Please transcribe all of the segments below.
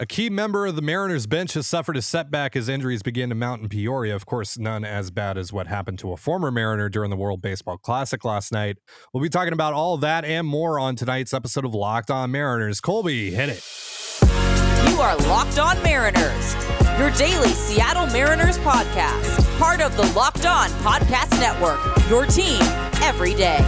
A key member of the Mariners bench has suffered a setback as injuries begin to mount in Peoria. Of course, none as bad as what happened to a former Mariner during the World Baseball Classic last night. We'll be talking about all that and more on tonight's episode of Locked On Mariners. Colby, hit it. You are Locked On Mariners, your daily Seattle Mariners podcast, part of the Locked On Podcast Network, your team every day.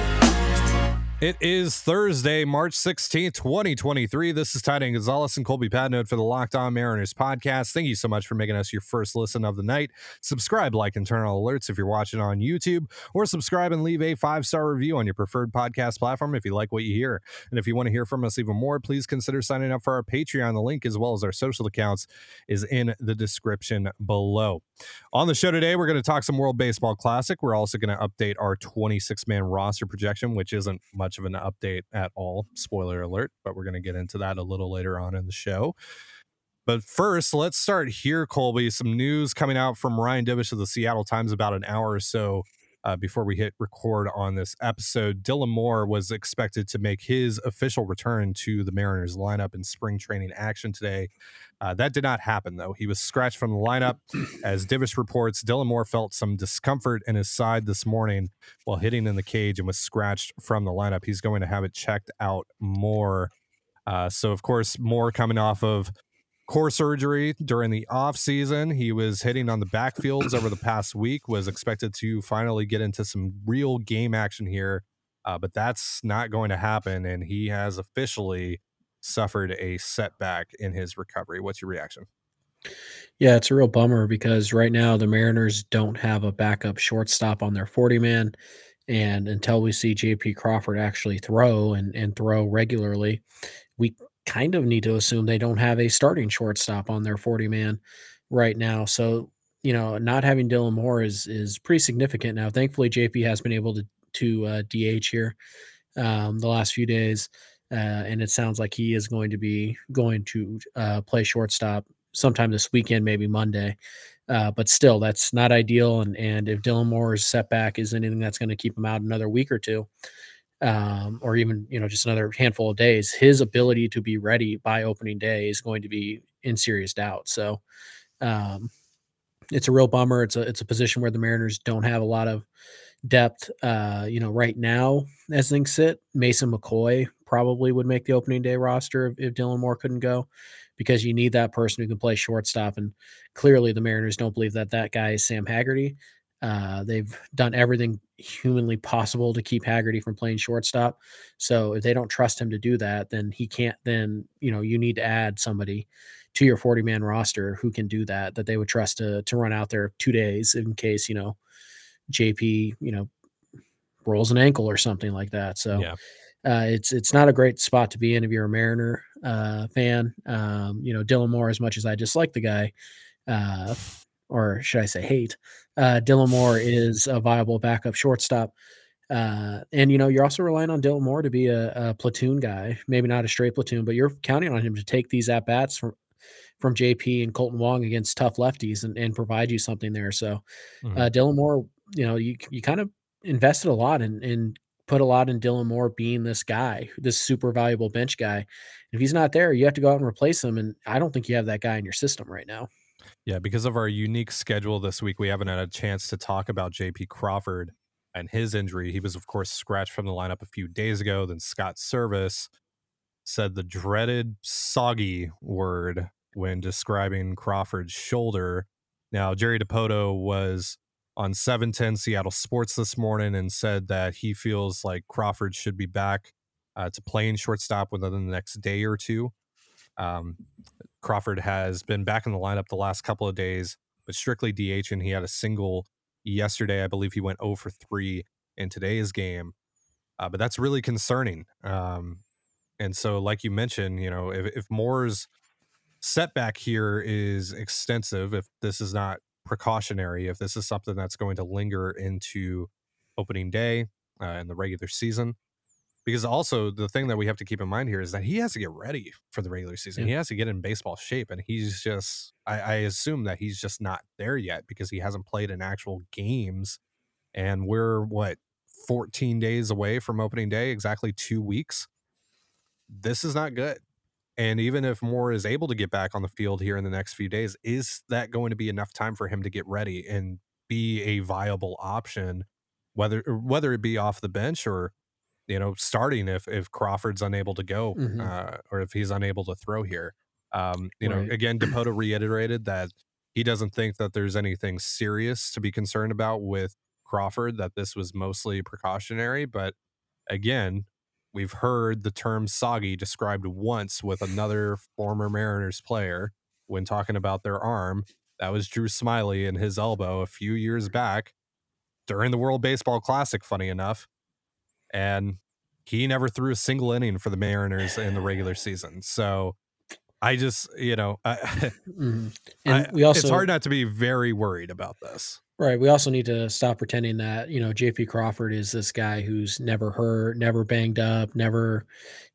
It is Thursday, March 16th, 2023. This is Ty Gonzalez and Colby Patnode for the Locked On Mariners podcast. Thank you so much for making us your first listen of the night. Subscribe, like, and turn on alerts if you're watching on YouTube, or subscribe and leave a five star review on your preferred podcast platform if you like what you hear. And if you want to hear from us even more, please consider signing up for our Patreon. The link, as well as our social accounts, is in the description below. On the show today, we're going to talk some World Baseball Classic. We're also going to update our 26 man roster projection, which isn't much much of an update at all. Spoiler alert, but we're going to get into that a little later on in the show. But first, let's start here, Colby. Some news coming out from Ryan Divish of the Seattle Times about an hour or so uh, before we hit record on this episode. Dylan Moore was expected to make his official return to the Mariners lineup in spring training action today. Uh, that did not happen, though. He was scratched from the lineup. As Divish reports, Dylan Moore felt some discomfort in his side this morning while hitting in the cage and was scratched from the lineup. He's going to have it checked out more. Uh, so, of course, Moore coming off of core surgery during the off season. He was hitting on the backfields over the past week, was expected to finally get into some real game action here. Uh, but that's not going to happen. And he has officially suffered a setback in his recovery. What's your reaction? Yeah, it's a real bummer because right now the Mariners don't have a backup shortstop on their 40 man. And until we see JP Crawford actually throw and, and throw regularly, we kind of need to assume they don't have a starting shortstop on their 40 man right now. So, you know, not having Dylan Moore is is pretty significant now. Thankfully, JP has been able to to uh, DH here um, the last few days. Uh, and it sounds like he is going to be going to uh, play shortstop sometime this weekend, maybe Monday. Uh, but still, that's not ideal. And and if Dylan Moore's setback is anything that's going to keep him out another week or two, um, or even you know just another handful of days, his ability to be ready by opening day is going to be in serious doubt. So um, it's a real bummer. It's a it's a position where the Mariners don't have a lot of depth. Uh, you know, right now as things sit, Mason McCoy probably would make the opening day roster if, if Dylan Moore couldn't go, because you need that person who can play shortstop. And clearly, the Mariners don't believe that that guy is Sam Haggerty. Uh, they've done everything humanly possible to keep Haggerty from playing shortstop. So if they don't trust him to do that, then he can't. Then you know you need to add somebody to your 40 man roster who can do that. That they would trust to to run out there two days in case you know JP, you know, rolls an ankle or something like that. So yeah. Uh, it's it's not a great spot to be in if you're a Mariner uh, fan. Um, you know, Dylan Moore, as much as I dislike the guy, uh, or should I say hate, uh, Dylan Moore is a viable backup shortstop. Uh, and you know, you're also relying on Dylan Moore to be a, a, platoon guy, maybe not a straight platoon, but you're counting on him to take these at bats from from JP and Kolten Wong against tough lefties and, and provide you something there. So, mm-hmm. uh, Dylan Moore you know, you you kind of invested a lot and and put a lot in Dylan Moore being this guy, this super valuable bench guy. If he's not there, you have to go out and replace him. And I don't think you have that guy in your system right now. Yeah, because of our unique schedule this week, we haven't had a chance to talk about JP Crawford and his injury. He was, of course, scratched from the lineup a few days ago. Then Scott Servais said the dreaded soggy word when describing Crawford's shoulder. Now, Jerry Dipoto was on 710 Seattle Sports this morning and said that he feels like Crawford should be back uh, to playing shortstop within the next day or two. Um, Crawford has been back in the lineup the last couple of days, but strictly DH, and he had a single yesterday. I believe he went 0 for 3 in today's game. Uh, but that's really concerning. Um, and so, like you mentioned, you know, if, if Moore's setback here is extensive, if this is not precautionary if this is something that's going to linger into opening day uh, in the regular season. Because also the thing that we have to keep in mind here is that he has to get ready for the regular season. Yeah. He has to get in baseball shape, and he's just I, I assume that he's just not there yet because he hasn't played in actual games. And we're what 14 days away from opening day, exactly two weeks. This is not good. And even if Moore is able to get back on the field here in the next few days, is that going to be enough time for him to get ready and be a viable option, whether whether it be off the bench or you know starting if if Crawford's unable to go Mhm. uh, or if he's unable to throw here. Um, you know, again, Dipoto reiterated that he doesn't think that there's anything serious to be concerned about with Crawford. That this was mostly precautionary, but again, we've heard the term soggy described once with another former Mariners player when talking about their arm. That was Drew Smyly and his elbow a few years back during the World Baseball Classic, funny enough. And he never threw a single inning for the Mariners in the regular season. So I just, you know, I, Mhm. And I- we also it's hard not to be very worried about this. Right. We also need to stop pretending that, you know, JP Crawford is this guy who's never hurt, never banged up, never,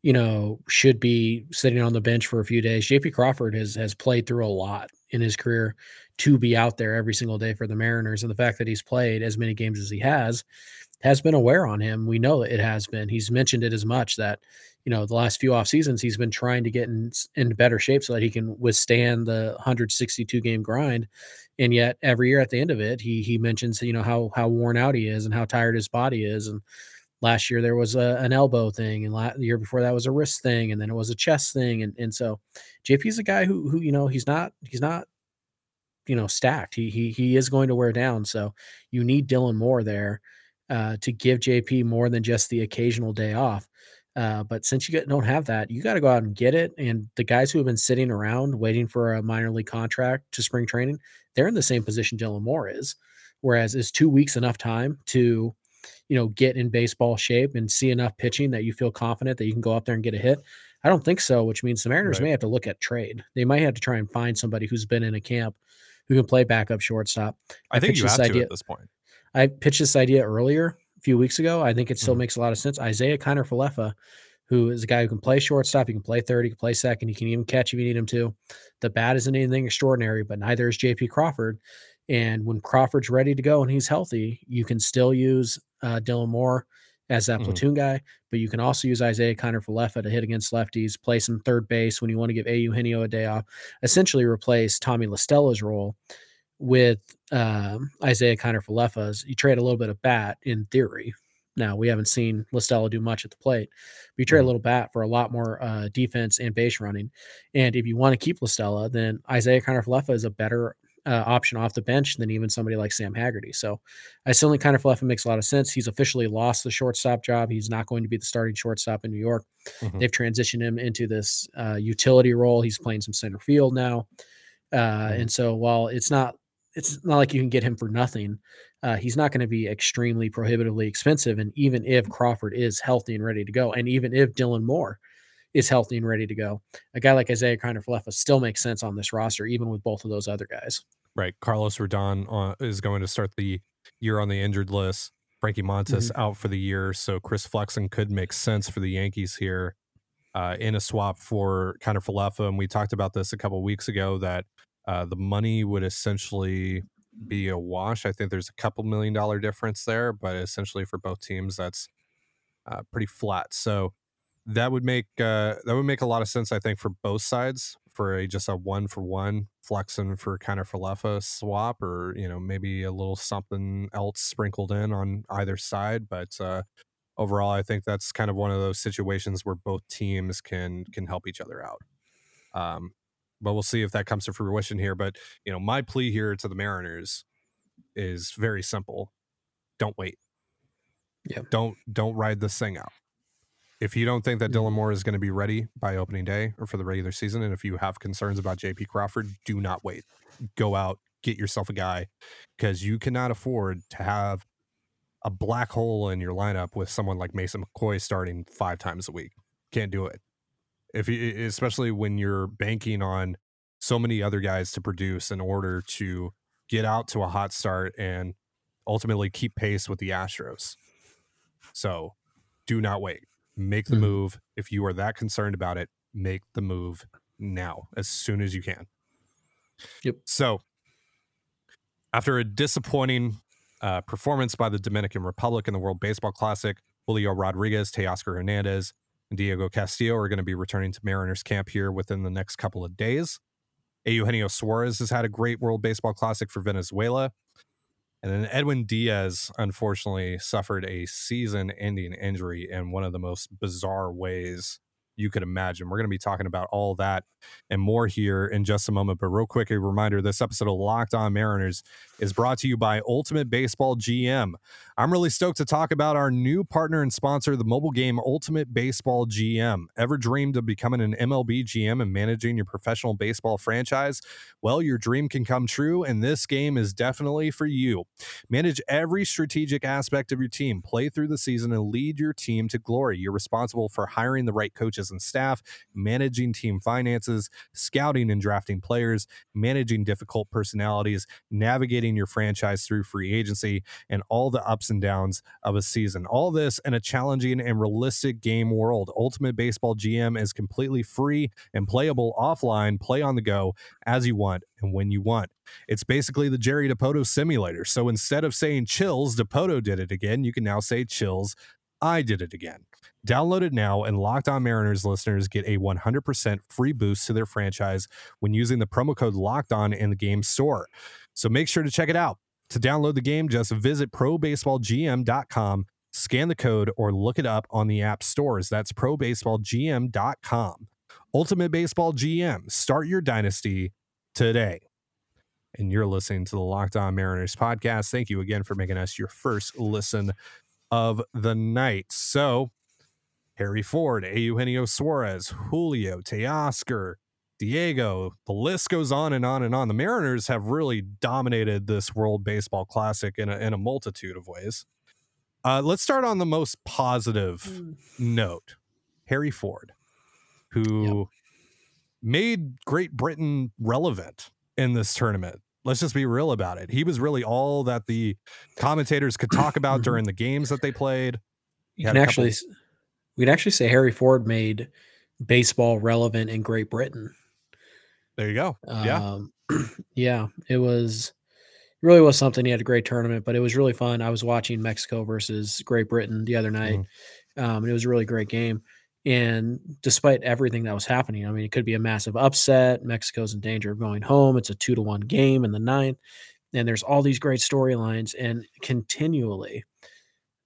you know, should be sitting on the bench for a few days. JP Crawford has has played through a lot in his career to be out there every single day for the Mariners. And the fact that he's played as many games as he has has been a wear on him. We know it has been. He's mentioned it as much that, you know, the last few off seasons he's been trying to get in into better shape so that he can withstand the 162 game grind and yet every year at the end of it he he mentions you know how how worn out he is and how tired his body is and last year there was a, an elbow thing and la- the year before that was a wrist thing and then it was a chest thing and and so JP's a guy who who you know he's not he's not you know stacked he he he is going to wear down so you need Dylan Moore there uh, to give JP more than just the occasional day off uh, but since you don't have that, you got to go out and get it. And the guys who have been sitting around waiting for a minor league contract to spring training, they're in the same position Dylan Moore is. Whereas is two weeks enough time to, you know, get in baseball shape and see enough pitching that you feel confident that you can go up there and get a hit? I don't think so, which means the Mariners Right. may have to look at trade. They might have to try and find somebody who's been in a camp who can play backup shortstop. I think you have to at this point. I pitched this idea earlier a few weeks ago. I think it still Mhm. makes a lot of sense. Isiah Kiner Falefa, who is a guy who can play shortstop, he can play third, he can play second, he can even catch if you need him to. The bat isn't anything extraordinary, but neither is JP Crawford. And when Crawford's ready to go and he's healthy, you can still use uh, Dylan Moore as that Mhm. platoon guy, but you can also use Isiah Kiner Falefa to hit against lefties, play some third base when you want to give A. Eugenio a day off, essentially replace Tommy La Stella's role with um, Isiah Kiner Falefa's. You trade a little bit of bat in theory. Now we haven't seen La Stella do much at the plate, but you trade a little bat for a lot more uh, defense and base running. And if you want to keep La Stella, then Isiah Kiner Falefa is a better uh, option off the bench than even somebody like Sam Haggerty. So I still think Kiner Falefa makes a lot of sense. He's officially lost the shortstop job. He's not going to be the starting shortstop in New York. Mhm. They've transitioned him into this uh, utility role. He's playing some center field now. Uh, Mhm. And so while it's not it's not like you can get him for nothing. Uh, he's not going to be extremely prohibitively expensive. And even if Crawford is healthy and ready to go, and even if Dylan Moore is healthy and ready to go, a guy like Isiah Kiner Falefa still makes sense on this roster, even with both of those other guys. Right. Carlos Rodon uh, is going to start the year on the injured list. Frankie Montas out for the year. So Chris Flexen could make sense for the Yankees here uh, in a swap for Kiner Falefa. And we talked about this a couple weeks ago that uh, the money would essentially be a wash. I think there's a couple million dollar difference there, but essentially for both teams, that's uh, pretty flat. So that would make uh, that would make a lot of sense, I think, for both sides for a just a one for one Flexen for Kiner Falefa swap, or you know maybe a little something else sprinkled in on either side. But uh, overall, I think that's kind of one of those situations where both teams can can help each other out. Um, but we'll see if that comes to fruition here. But you know, my plea here to the Mariners is very simple: don't wait. Yeah. Don't don't ride this thing out. If you don't think that Dylan Mhm. Moore is going to be ready by opening day or for the regular season, and if you have concerns about JP Crawford, do not wait. Go out, get yourself a guy, because you cannot afford to have a black hole in your lineup with someone like Mason McCoy starting five times a week. Can't do it. If you, especially when you're banking on so many other guys to produce in order to get out to a hot start and ultimately keep pace with the Astros. So do not wait. Make the Mhm. move. If you are that concerned about it, make the move now as soon as you can. Yep. So after a disappointing uh, performance by the Dominican Republic in the World Baseball Classic, Julio Rodriguez, Teoscar Hernandez, and Diego Castillo are going to be returning to Mariners camp here within the next couple of days. Eugenio Suarez has had a great World Baseball Classic for Venezuela. And then Edwin Diaz, unfortunately, suffered a season ending injury in one of the most bizarre ways you could imagine. We're going to be talking about all that and more here in just a moment. But real quick, a reminder this episode of Locked On Mariners is brought to you by Ultimate Baseball GM. I'm really stoked to talk about our new partner and sponsor, the mobile game Ultimate Baseball GM. Ever dreamed of becoming an MLB GM and managing your professional baseball franchise? Well, your dream can come true, and this game is definitely for you. Manage every strategic aspect of your team, play through the season, and lead your team to glory. You're responsible for hiring the right coaches and staff, managing team finances, scouting and drafting players, managing difficult personalities, navigating your franchise through free agency, and all the ups and downs of a season. All this in a challenging and realistic game world. Ultimate Baseball GM is completely free and playable offline, play on the go as you want and when you want. It's basically the Jerry Dipoto simulator. So instead of saying chills, Dipoto did it again, you can now say chills. I did it again. Download it now, and Locked On Mariners listeners get a 100% free boost to their franchise when using the promo code Locked On in the game store. So make sure to check it out. To download the game, just visit probaseballgm.com, scan the code, or look it up on the app stores. That's probaseballgm.com. Ultimate Baseball GM. Start your dynasty today. And you're listening to the Locked On Mariners podcast. Thank you again for making us your first listen of the night. So, Harry Ford, Eugenio Suarez, Julio, Teoscar, Diego, the list goes on and on and on. The Mariners have really dominated this World Baseball Classic in a, in a multitude of ways. Uh, let's start on the most positive Mm. note Harry Ford, who Yep. made Great Britain relevant in this tournament. Let's just be real about it. He was really all that the commentators could talk about during the games that they played. He You can a couple- actually, we'd actually say Harry Ford made baseball relevant in Great Britain. There you go. yeah. Um, yeah, it was it really was something. He had a great tournament, but it was really fun. I was watching Mexico versus Great Britain the other night, um, and it was a really great game. And despite everything that was happening, I mean, it could be a massive upset. Mexico's in danger of going home. It's a two to one game in the ninth, and there's all these great storylines, and continually.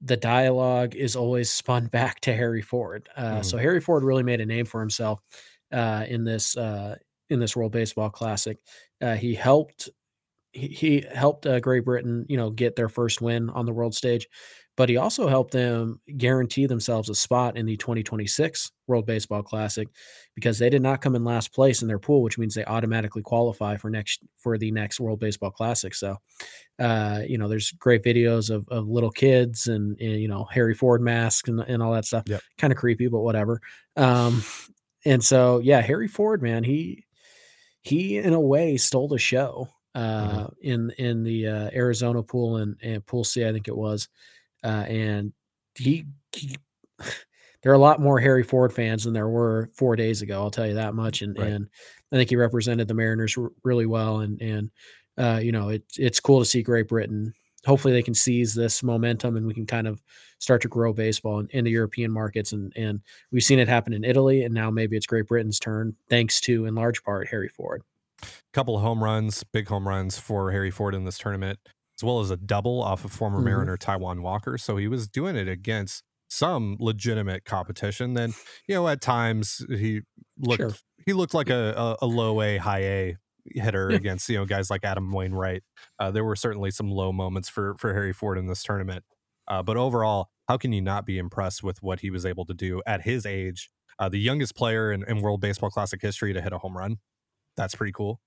The dialogue is always spun back to Harry Ford. Uh, Mhm. So Harry Ford really made a name for himself uh, in this uh, in this World Baseball Classic. Uh, he helped he, he helped uh, Great Britain, you know, get their first win on the world stage, but he also helped them guarantee themselves a spot in the 2026 World Baseball Classic because they did not come in last place in their pool, which means they automatically qualify for next for the next World Baseball Classic. So, uh, you know, there's great videos of, of little kids and, and you know Harry Ford masks and, and all that stuff. Yep. Kind of creepy, but whatever. Um, and so yeah, Harry Ford, man, he he in a way stole the show uh in in the uh Arizona pool and, and pool C, I think it was. Uh and he, he there are a lot more Harry Ford fans than there were four days ago, I'll tell you that much. And Right. and I think he represented the Mariners r- really well. And and uh, you know, it's it's cool to see Great Britain. Hopefully they can seize this momentum and we can kind of start to grow baseball in, in the European markets. And and we've seen it happen in Italy, and now maybe it's Great Britain's turn, thanks to in large part Harry Ford. A couple of home runs, big home runs for Harry Ford in this tournament, as well as a double off of former Mhm. Mariner Taijuan Walker. So he was doing it against some legitimate competition. Then, you know, at times he looked Sure. he looked like a, a, a low A, high A hitter Yeah. against, you know, guys like Adam Wainwright. Uh, there were certainly some low moments for for Harry Ford in this tournament. Uh, but overall, how can you not be impressed with what he was able to do at his age? Uh, the youngest player in, in World Baseball Classic history to hit a home run. That's pretty cool.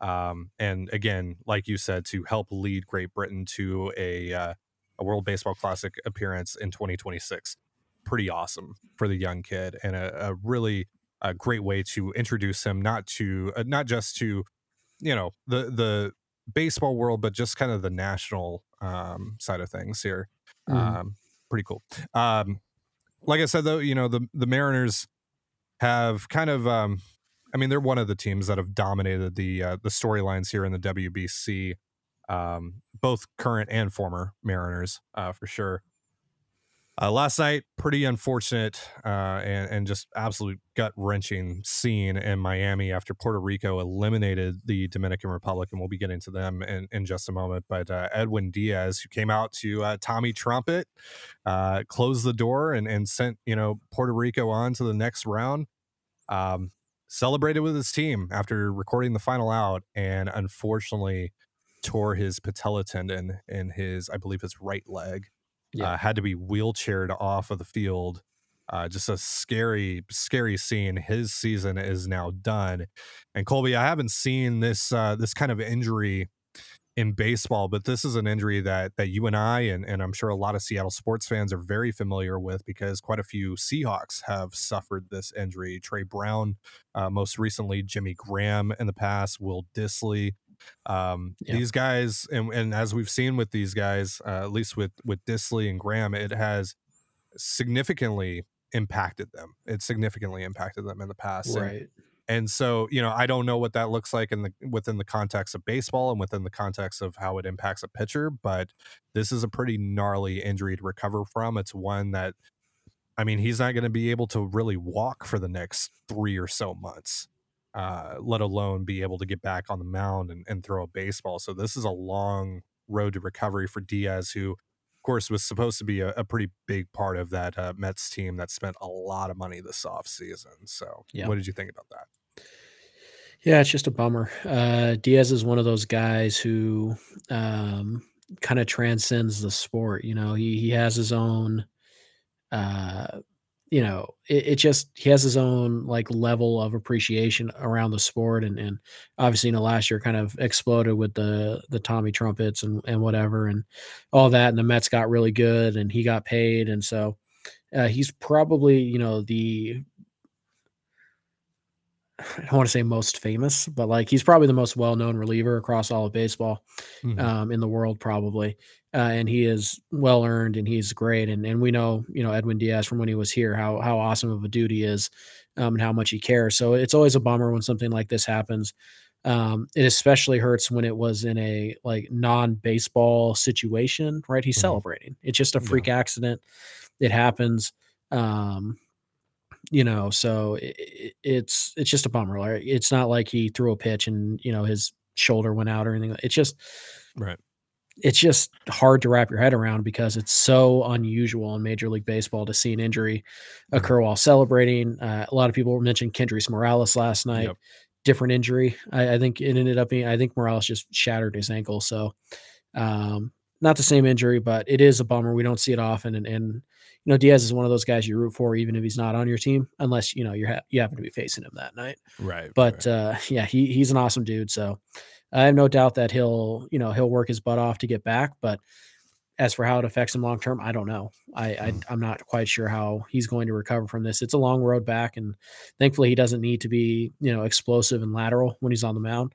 Um, and again, like you said, to help lead Great Britain to a uh, a World Baseball Classic appearance in 2026, pretty awesome for the young kid, and a, a really a great way to introduce him not to uh, not just to you know the the baseball world, but just kind of the national um, side of things here. Mhm. Um, pretty cool. Um, like I said, though, you know the the Mariners have kind of um, I mean, they're one of the teams that have dominated the uh, the storylines here in the WBC, um, both current and former Mariners, uh, for sure. Uh, last night, pretty unfortunate uh, and, and just absolute gut wrenching scene in Miami after Puerto Rico eliminated the Dominican Republic, and we'll be getting to them in, in just a moment. But uh, Edwin Diaz, who came out to uh, Tommy Trumpet, uh, closed the door and, and sent you know Puerto Rico on to the next round. Um, celebrated with his team after recording the final out, and unfortunately tore his patella tendon in his, I believe, his right leg yeah. uh, had to be wheelchaired off of the field. Uh, just a scary, scary scene. His season is now done. And Colby, I haven't seen this uh, this kind of injury in baseball, but this is an injury that that you and I and, and I'm sure a lot of Seattle sports fans are very familiar with because quite a few Seahawks have suffered this injury. Tre Brown, uh, most recently, Jimmy Graham in the past, Will Dissly. Um, yeah. These guys, and, and as we've seen with these guys, uh, at least with with Dissly and Graham, it has significantly impacted them. It significantly impacted them in the past. Right. And, and so, you know, I don't know what that looks like in the within the context of baseball and within the context of how it impacts a pitcher, but this is a pretty gnarly injury to recover from. It's one that I mean, he's not going to be able to really walk for the next 3 or so months uh, let alone be able to get back on the mound and, and throw a baseball. So this is a long road to recovery for Diaz, who, of course, was supposed to be a, a pretty big part of that uh, Mets team that spent a lot of money this offseason. So, yeah. what did you think about that? Yeah, it's just a bummer. Uh, Diaz is one of those guys who um, kind of transcends the sport. You know, he he has his own uh, you know, it, it, just he has his own like level of appreciation around the sport, and and obviously, you know, last year kind of exploded with the the Tommy trumpets and and whatever and all that, and the Mets got really good, and he got paid, and so uh, he's probably you know the I don't want to say most famous, but like he's probably the most well known reliever across all of baseball mm-hmm. um, in the world, probably. Uh, and he is well earned and he's great. And and we know, you know, Edwin Diaz from when he was here, how how awesome of a dude he is um, and how much he cares. So it's always a bummer when something like this happens. Um, it especially hurts when it was in a like non baseball situation, right? He's mm-hmm. celebrating. It's just a freak yeah. accident. It happens. Um, you know, so it, it's it's just a bummer. Right? It's not like he threw a pitch and you know his shoulder went out or anything. It's just right. It's just hard to wrap your head around because it's so unusual in Major League Baseball to see an injury occur mm-hmm. while celebrating. Uh, a lot of people mentioned Kendrys Morales last night. Yep. Different injury. I, I, think it ended up being. I think Morales just shattered his ankle. So, um, not the same injury, but it is a bummer. We don't see it often, and, and you know, Diaz is one of those guys you root for, even if he's not on your team, unless you know you're ha- you happen to be facing him that night. Right. But right. Uh, yeah, he he's an awesome dude. So I have no doubt that he'll you know he'll work his butt off to get back. But as for how it affects him long term, I don't know. I, mm. I I'm not quite sure how he's going to recover from this. It's a long road back, and thankfully he doesn't need to be you know explosive and lateral when he's on the mound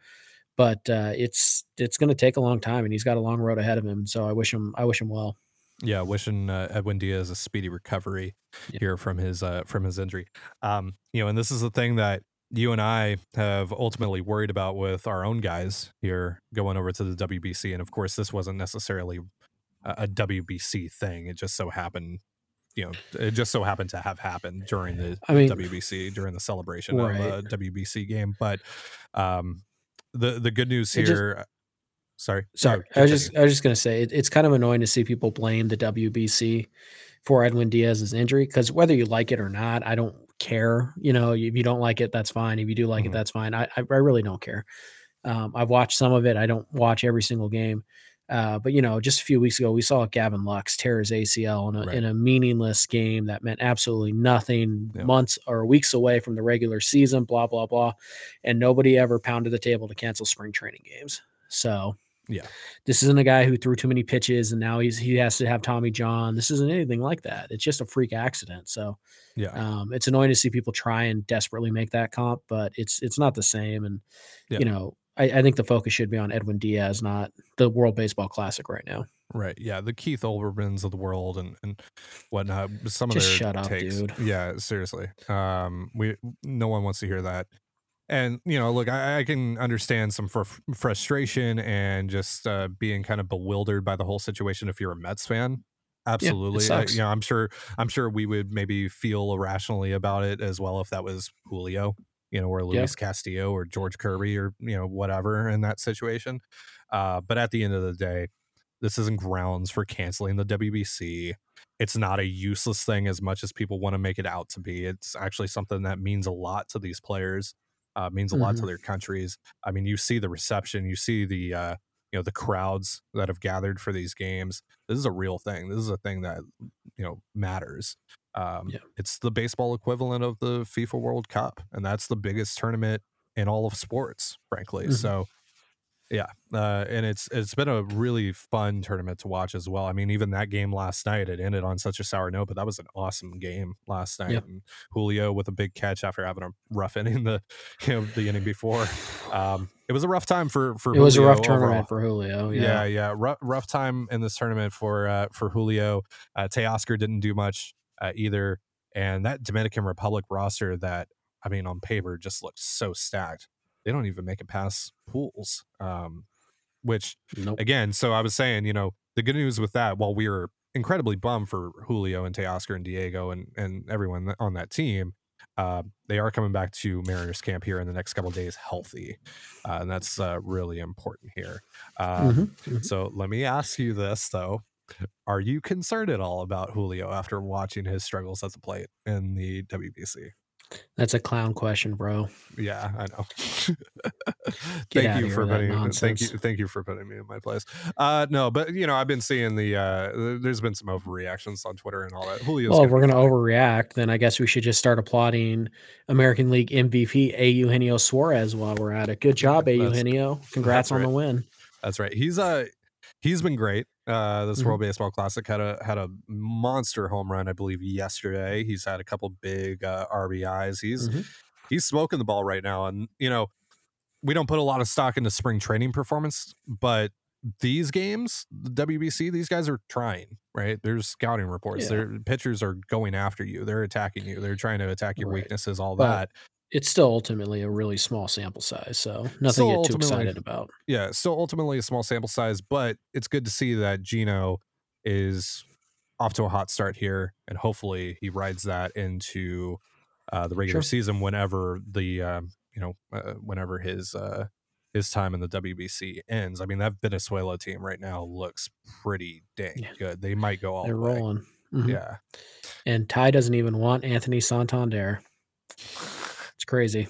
but uh, it's it's going to take a long time, and he's got a long road ahead of him. So I wish him I wish him well. Yeah, wishing uh, Edwin Diaz a speedy recovery yeah. here from his uh, from his injury. Um, you know, and this is the thing that you and I have ultimately worried about with our own guys here going over to the WBC, and of course, this wasn't necessarily a, a WBC thing. It just so happened you know, it just so happened to have happened during the I mean, WBC during the celebration right. of a WBC game. But um, the the good news here. Just, Sorry. Sorry. I was just I was just gonna say it, it's kind of annoying to see people blame the WBC for Edwin Diaz's injury because whether you like it or not, I don't care. You know, if you don't like it, that's fine. If you do like mm-hmm. it, that's fine. I, I, really don't care. Um, I've watched some of it. I don't watch every single game. Uh, but you know, just a few weeks ago, we saw Gavin Lux tear his ACL in a, right. in a meaningless game that meant absolutely nothing. Yep. Months or weeks away from the regular season, blah blah blah, and nobody ever pounded the table to cancel spring training games. So yeah. This isn't a guy who threw too many pitches and now he's he has to have Tommy John. This isn't anything like that. It's just a freak accident. So yeah. Um, it's annoying to see people try and desperately make that comp, but it's it's not the same. And yeah. you know, I, I think the focus should be on Edwin Diaz, not the World Baseball Classic right now. Right. Yeah. The Keith Olbermanns of the world and, and whatnot. Some Just of their shut up, takes. dude. Yeah, seriously. Um, we no one wants to hear that and you know look i, I can understand some fr- frustration and just uh, being kind of bewildered by the whole situation if you're a mets fan absolutely. Uh, sucks. you know, I'm sure I'm sure we would maybe feel irrationally about it as well if that was Julio, you know, or Yeah. Luis Castillo or George Kirby or you know whatever in that situation. Uh, but at the end of the day, this isn't grounds for canceling the WBC. It's not a useless thing as much as people want to make it out to be. It's actually something that means a lot to these players, uh, means a lot to Mhm. their countries. I mean, you see the reception, you see the uh, you know the crowds that have gathered for these games. This is a real thing. This is a thing that you know matters. Um, Yeah. It's the baseball equivalent of the FIFA World Cup, and that's the biggest tournament in all of sports, frankly. Mhm. So yeah, uh, and it's it's been a really fun tournament to watch as well. I mean, even that game last night, it ended on such a sour note, but that was an awesome game last night. Yep. And Julio with a big catch after having a rough inning the you know the inning before. Um, it was a rough time for for It was a Julio rough tournament overall. for Julio. Yeah, Yeah. yeah, rough, rough time in this tournament for uh, for Julio. Uh, Teoscar didn't do much uh, either, and that Dominican Republic roster that I mean on paper just looks so stacked. They don't even make it past pools, um, which Nope. again. So I was saying, you know, the good news with that, while we were incredibly bummed for Julio and Teoscar and Diego and and everyone on that team. Uh, they are coming back to Mariners camp here in the next couple of days, healthy, uh, and that's uh, really important here. Um, Mhm, mhm. so let me ask you this though. Are you concerned at all about Julio after watching his struggles at the plate in the WBC? That's a clown question, bro. Yeah, I know. Thank you for putting thank you thank you for putting me in my place. Uh no, but you know, I've been seeing the uh th- there's been some overreactions on Twitter and all that. Julio's Well, if we're going to overreact, then I guess we should just start applauding American League MVP A. Eugenio Suarez while we're at it. Good job, A. Eugenio. Congrats on right. the win. That's right. He's uh he's been great. Uh this Mhm. World Baseball Classic had a had a monster home run, I believe, yesterday. He's had a couple big uh RBIs. He's Mhm. he's smoking the ball right now. And you know, we don't put a lot of stock into spring training performance, but these games, the WBC, these guys are trying, right? There's scouting reports. Yeah. Their pitchers are going after you. They're attacking you. They're trying to attack your Right. weaknesses, all But that. It's still ultimately a really small sample size, so nothing to get too excited about. yeah, still ultimately a small sample size, but it's good to see that Geno is off to a hot start here, and hopefully he rides that into uh, the regular Sure. season whenever the um, you know uh, whenever his uh, his time in the WBC ends. I mean that Venezuela team right now looks pretty dang Yeah. good. They might go all They're the way. rolling. Mhm. Yeah, And Ty doesn't even want Anthony Santander. It's crazy.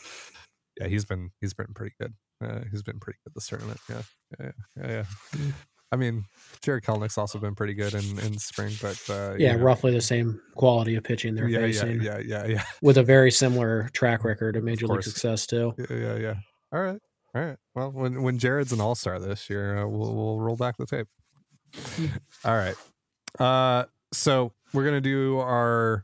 yeah, he's been he's been pretty good. Uh, he's been pretty good this tournament. Yeah, yeah, yeah. yeah. I mean, Jarred Kelenic's also been pretty good in in spring, but uh, you Yeah, know, roughly the same quality of pitching they're yeah, facing yeah, yeah, yeah, yeah, with a very similar track record of major league success too. yeah, yeah, yeah. All right, all right. Well, when when Jarred's an all star this year, uh, we'll we'll roll back the tape. all right. Uh, so we're gonna do our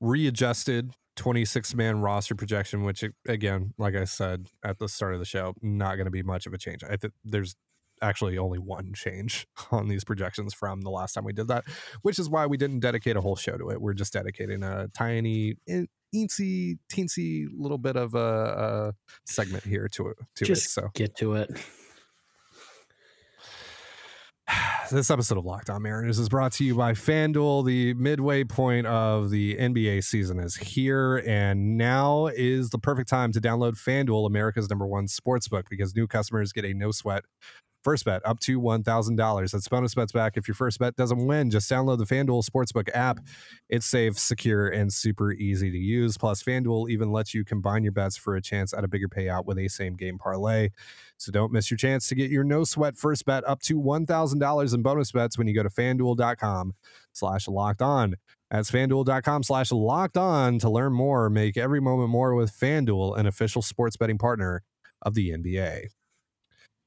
readjusted 26 man roster projection, which again, like I said at the start of the show, not gonna be much of a change. I think there's actually only one change on these projections from the last time we did that, which is why we didn't dedicate a whole show to it. We're just dedicating a tiny, in- eensy, teensy little bit of a, a segment here to it. To Just it. So get to it. This episode of Locked On Mariners is brought to you by FanDuel. The midway point of the NBA season is here, and now is the perfect time to download FanDuel, America's number one sports book, because new customers get a no sweat first bet up to $1,000. That's bonus bets back. If your first bet doesn't win, just download the FanDuel Sportsbook app. It's safe, secure, and super easy to use. Plus, FanDuel even lets you combine your bets for a chance at a bigger payout with a same game parlay. So don't miss your chance to get your no sweat first bet up to $1,000 in bonus bets when you go to fanduel.com slash locked on. That's fanduel.com slash locked on to learn more. Make every moment more with FanDuel, an official sports betting partner of the NBA.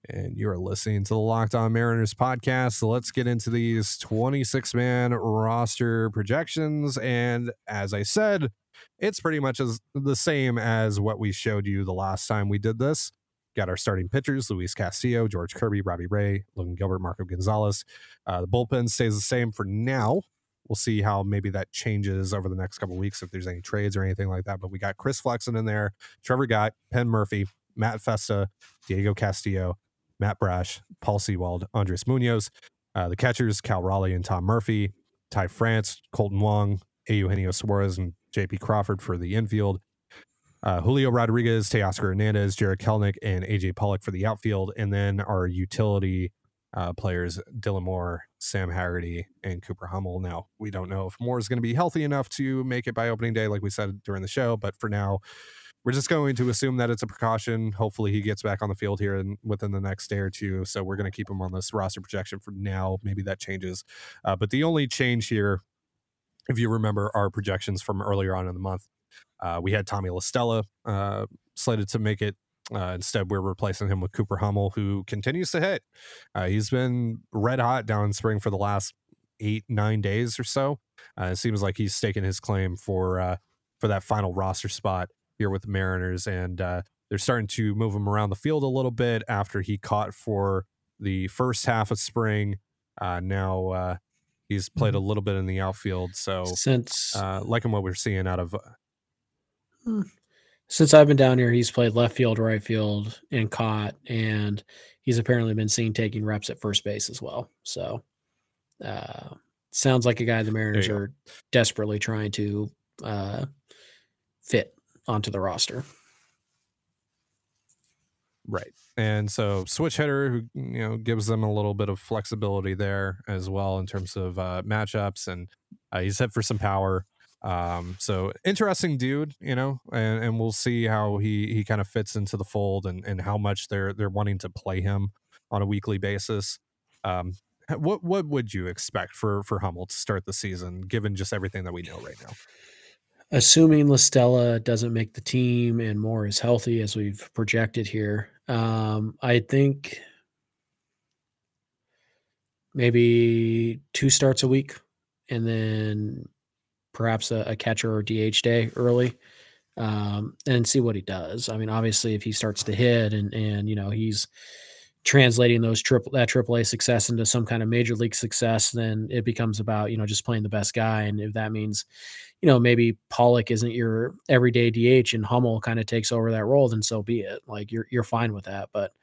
And you are listening to the Locked On Mariners podcast. So let's get into these 26 man roster projections. And as I said, it's pretty much as the same as what we showed you the last time we did this. Got our starting pitchers Luis Castillo, George Kirby, Robbie Ray, Logan Gilbert, Marco Gonzalez. Uh, the bullpen stays the same for now. We'll see how maybe that changes over the next couple weeks if there's any trades or anything like that. But we got Chris Flexen in there, Trevor Gott, Penn Murfee, Matt Festa, Diego Castillo, Matt Brash, Paul Sewald, Andres Munoz. Uh, the catchers, Cal Raleigh and Tom Murphy. Ty France, Kolten Wong, Eugenio Suarez, and JP Crawford for the infield. Uh, Julio Rodriguez, Teoscar Hernandez, Jarred Kelenic, and AJ Pollock for the outfield. And then our utility uh, players, Dylan Moore, Sam Haggerty, and Cooper Hummel. Now, we don't know if Moore is going to be healthy enough to make it by opening day, like we said during the show. But for now, we're just going to assume that it's a precaution. Hopefully, he gets back on the field here and within the next day or two. So we're going to keep him on this roster projection for now. Maybe that changes. Uh, but the only change here, if you remember our projections from earlier on in the month, uh, we had Tommy La Stella uh, slated to make it. Uh, instead, we're replacing him with Cooper Hummel, who continues to hit. Uh, he's been red hot down in spring for the last eight, nine days or so. Uh, it seems like he's staking his claim for for that final roster spot here with the Mariners, and they're starting to move him around the field a little bit after he caught for the first half of spring. now he's played a Mm-hmm. little bit in the outfield, so Since liking what we're seeing out of since I've been down here, he's played left field, right field, and caught, and he's apparently been seen taking reps at first base as well. So, uh, sounds like a guy the Mariners go. are desperately trying to uh, fit onto the roster. Right. And so switch hitter who you know gives them a little bit of flexibility there as well in terms of uh, matchups and uh, he's hit for some power. Um, so interesting dude, you know, and, and we'll see how he he kind of fits into the fold and, and how much they're they're wanting to play him on a weekly basis. Um, what what would you expect for for Hummel to start the season, given just everything that we know right now? Assuming La Stella doesn't make the team and Moore is healthy as we've projected here, um, I think maybe two starts a week and then perhaps a, a catcher or DH day early um, and see what he does. I mean, obviously, if he starts to hit and and you know he's translating those triple that AAA success into some kind of major league success, then it becomes about you know just playing the best guy. And if that means you know maybe Pollock isn't your everyday DH and Hummel kind of takes over that role, then so be it. Like you're you're fine with that. But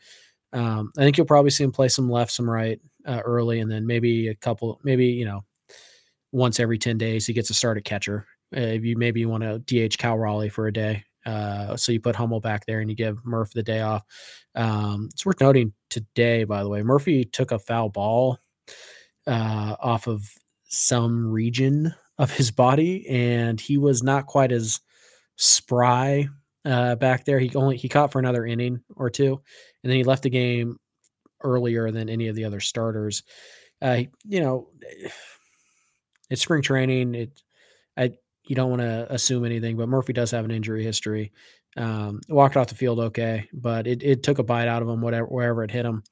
um, I think you'll probably see him play some left, some right uh, early, and then maybe a couple, maybe you know once every 10 days he gets a start at catcher uh, if you maybe you want to DH Cal Raleigh for a day. Uh, so you put Hummel back there and you give Murph the day off. Um, it's worth noting today, by the way, Murphy took a foul ball uh, off of some region of his body, and he was not quite as spry uh, back there. He only he caught for another inning or two, and then he left the game earlier than any of the other starters. Uh, you know, it's spring training. It, I, you don't want to assume anything, but Murphy does have an injury history. Um, walked off the field okay, but it, it took a bite out of him, whatever wherever it hit him,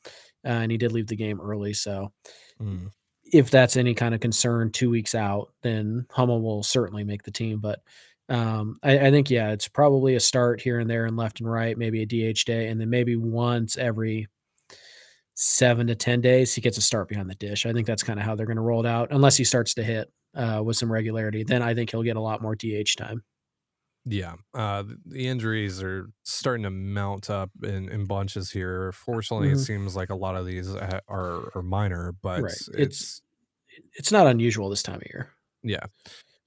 uh, and he did leave the game early. So, Mm. If that's any kind of concern, two weeks out, then Hummel will certainly make the team. But um, I, I think yeah, it's probably a start here and there and left and right, maybe a DH day, and then maybe once every seven to ten days he gets a start behind the dish. I think that's kind of how they're going to roll it out, unless he starts to hit uh, with some regularity. Then I think he'll get a lot more DH time. Yeah, uh, the injuries are starting to mount up in, in bunches here. Fortunately, it Mhm. seems like a lot of these are are minor, but Right. it's, It's- It's not unusual this time of year. yeah.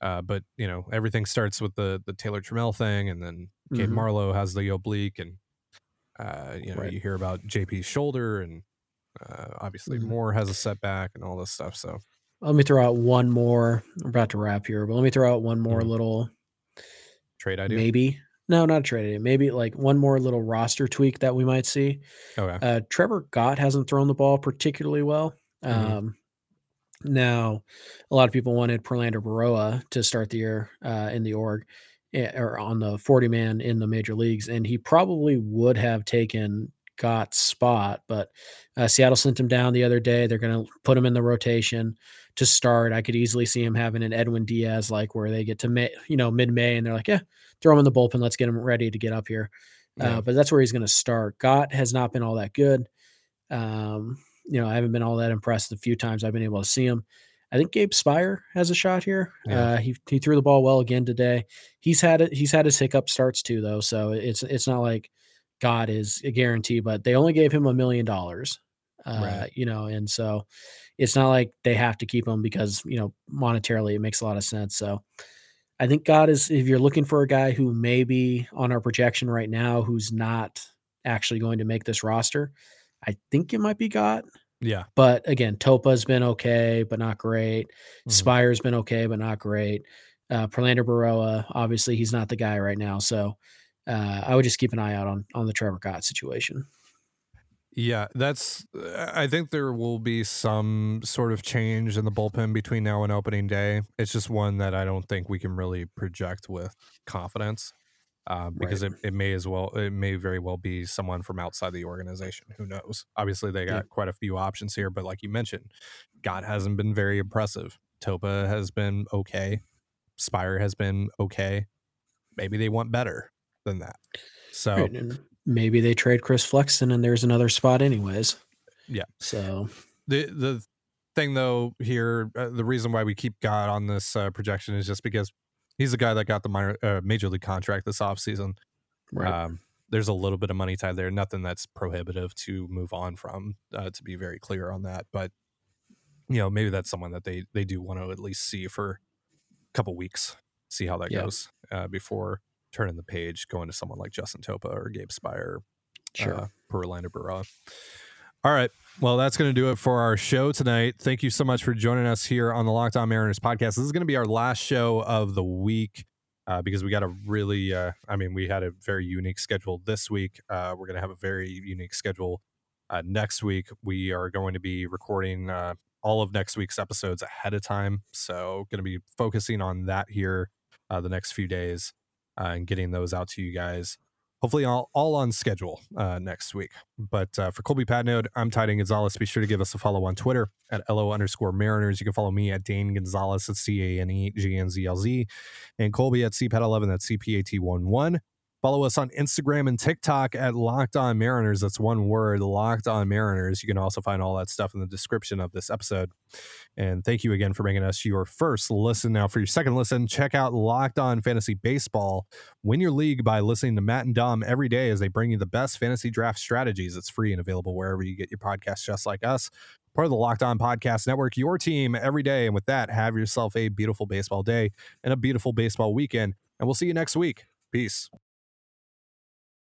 Uh, but you know, everything starts with the the Taylor Trammell thing, and then Gabe Mhm. Marlowe has the oblique, and uh, you know, Right. you hear about JP's shoulder, and uh, obviously Mhm. Moore has a setback and all this stuff. So Let me throw out one more. We're about to wrap here, but let me throw out one more Mhm. little trade idea. maybe. No, not a trade idea. Maybe like one more little roster tweak that we might see. Okay. Uh, Trevor Gott hasn't thrown the ball particularly well. Mhm. Um, now, a lot of people wanted Prelander Berroa to start the year uh, in the org eh, or on the 40 man in the major leagues, and he probably would have taken Gott's spot, but uh, Seattle sent him down the other day. They're going to put him in the rotation to start. I could easily see him having an Edwin Diaz like where they get to May, you know, mid May, and they're like, yeah, throw him in the bullpen. Let's get him ready to get up here. Yeah. Uh, but that's where he's going to start. Gott has not been all that good. Um, you know, I haven't been all that impressed the few times I've been able to see him. I think Gabe Speier has a shot here. Yeah. Uh, he he threw the ball well again today. He's had it. He's had his hiccup starts too, though. So it's it's not like Gott is a guarantee. But they only gave him a million dollars. Uh, Right. You know, and so it's not like they have to keep him because you know monetarily it makes a lot of sense. So I think Gott is if you're looking for a guy who may be on our projection right now who's not actually going to make this roster, I think it might be Gott. Yeah. But again, Topa's been okay, but not great. Mhm. Speier's been okay, but not great. Uh, Prelander Berroa, obviously, he's not the guy right now. So uh, I would just keep an eye out on on the Trevor Gott situation. Yeah, that's. I think there will be some sort of change in the bullpen between now and opening day. It's just one that I don't think we can really project with confidence, uh, because Right. it, it may as well it may very well be someone from outside the organization. Who knows? Obviously, they got Yeah. quite a few options here, but like you mentioned, Gott hasn't been very impressive. Topa has been okay. Speier has been okay. Maybe they want better than that. So Right, maybe they trade Chris Flexen and there's another spot anyways. Yeah. So the the thing though here uh, the reason why we keep Gott on this uh, projection is just because he's the guy that got the minor uh, major league contract this offseason. right. Um, there's a little bit of money tied there, nothing that's prohibitive to move on from. Uh, to be very clear on that, but you know maybe that's someone that they they do want to at least see for a couple weeks, see how that Yeah. goes uh, before turning the page, going to someone like Justin Topa or Gabe Speier sure. uh, Prelander Berroa. All right. Well, that's going to do it for our show tonight. Thank you so much for joining us here on the Locked On Mariners podcast. This is going to be our last show of the week uh, because we got a really, uh, I mean, we had a very unique schedule this week. Uh, we're going to have a very unique schedule uh, next week. We are going to be recording uh, all of next week's episodes ahead of time. So, going to be focusing on that here uh, the next few days uh, and getting those out to you guys hopefully all, all on schedule uh, next week. But uh, for Colby Patnode, I'm Titan Gonzalez. Be sure to give us a follow on Twitter at LO underscore Mariners. You can follow me at Dane Gonzalez at C A N E G N Z L Z and Colby at CPAT11 at CPAT11. Follow us on Instagram and TikTok at Locked On Mariners. That's one word, Locked On Mariners. You can also find all that stuff in the description of this episode. And thank you again for making us your first listen. Now, for your second listen, check out Locked On Fantasy Baseball. Win your league by listening to Matt and Dom every day as they bring you the best fantasy draft strategies. It's free and available wherever you get your podcasts, just like us. Part of the Locked On Podcast Network, your team every day. And with that, have yourself a beautiful baseball day and a beautiful baseball weekend. And we'll see you next week. Peace.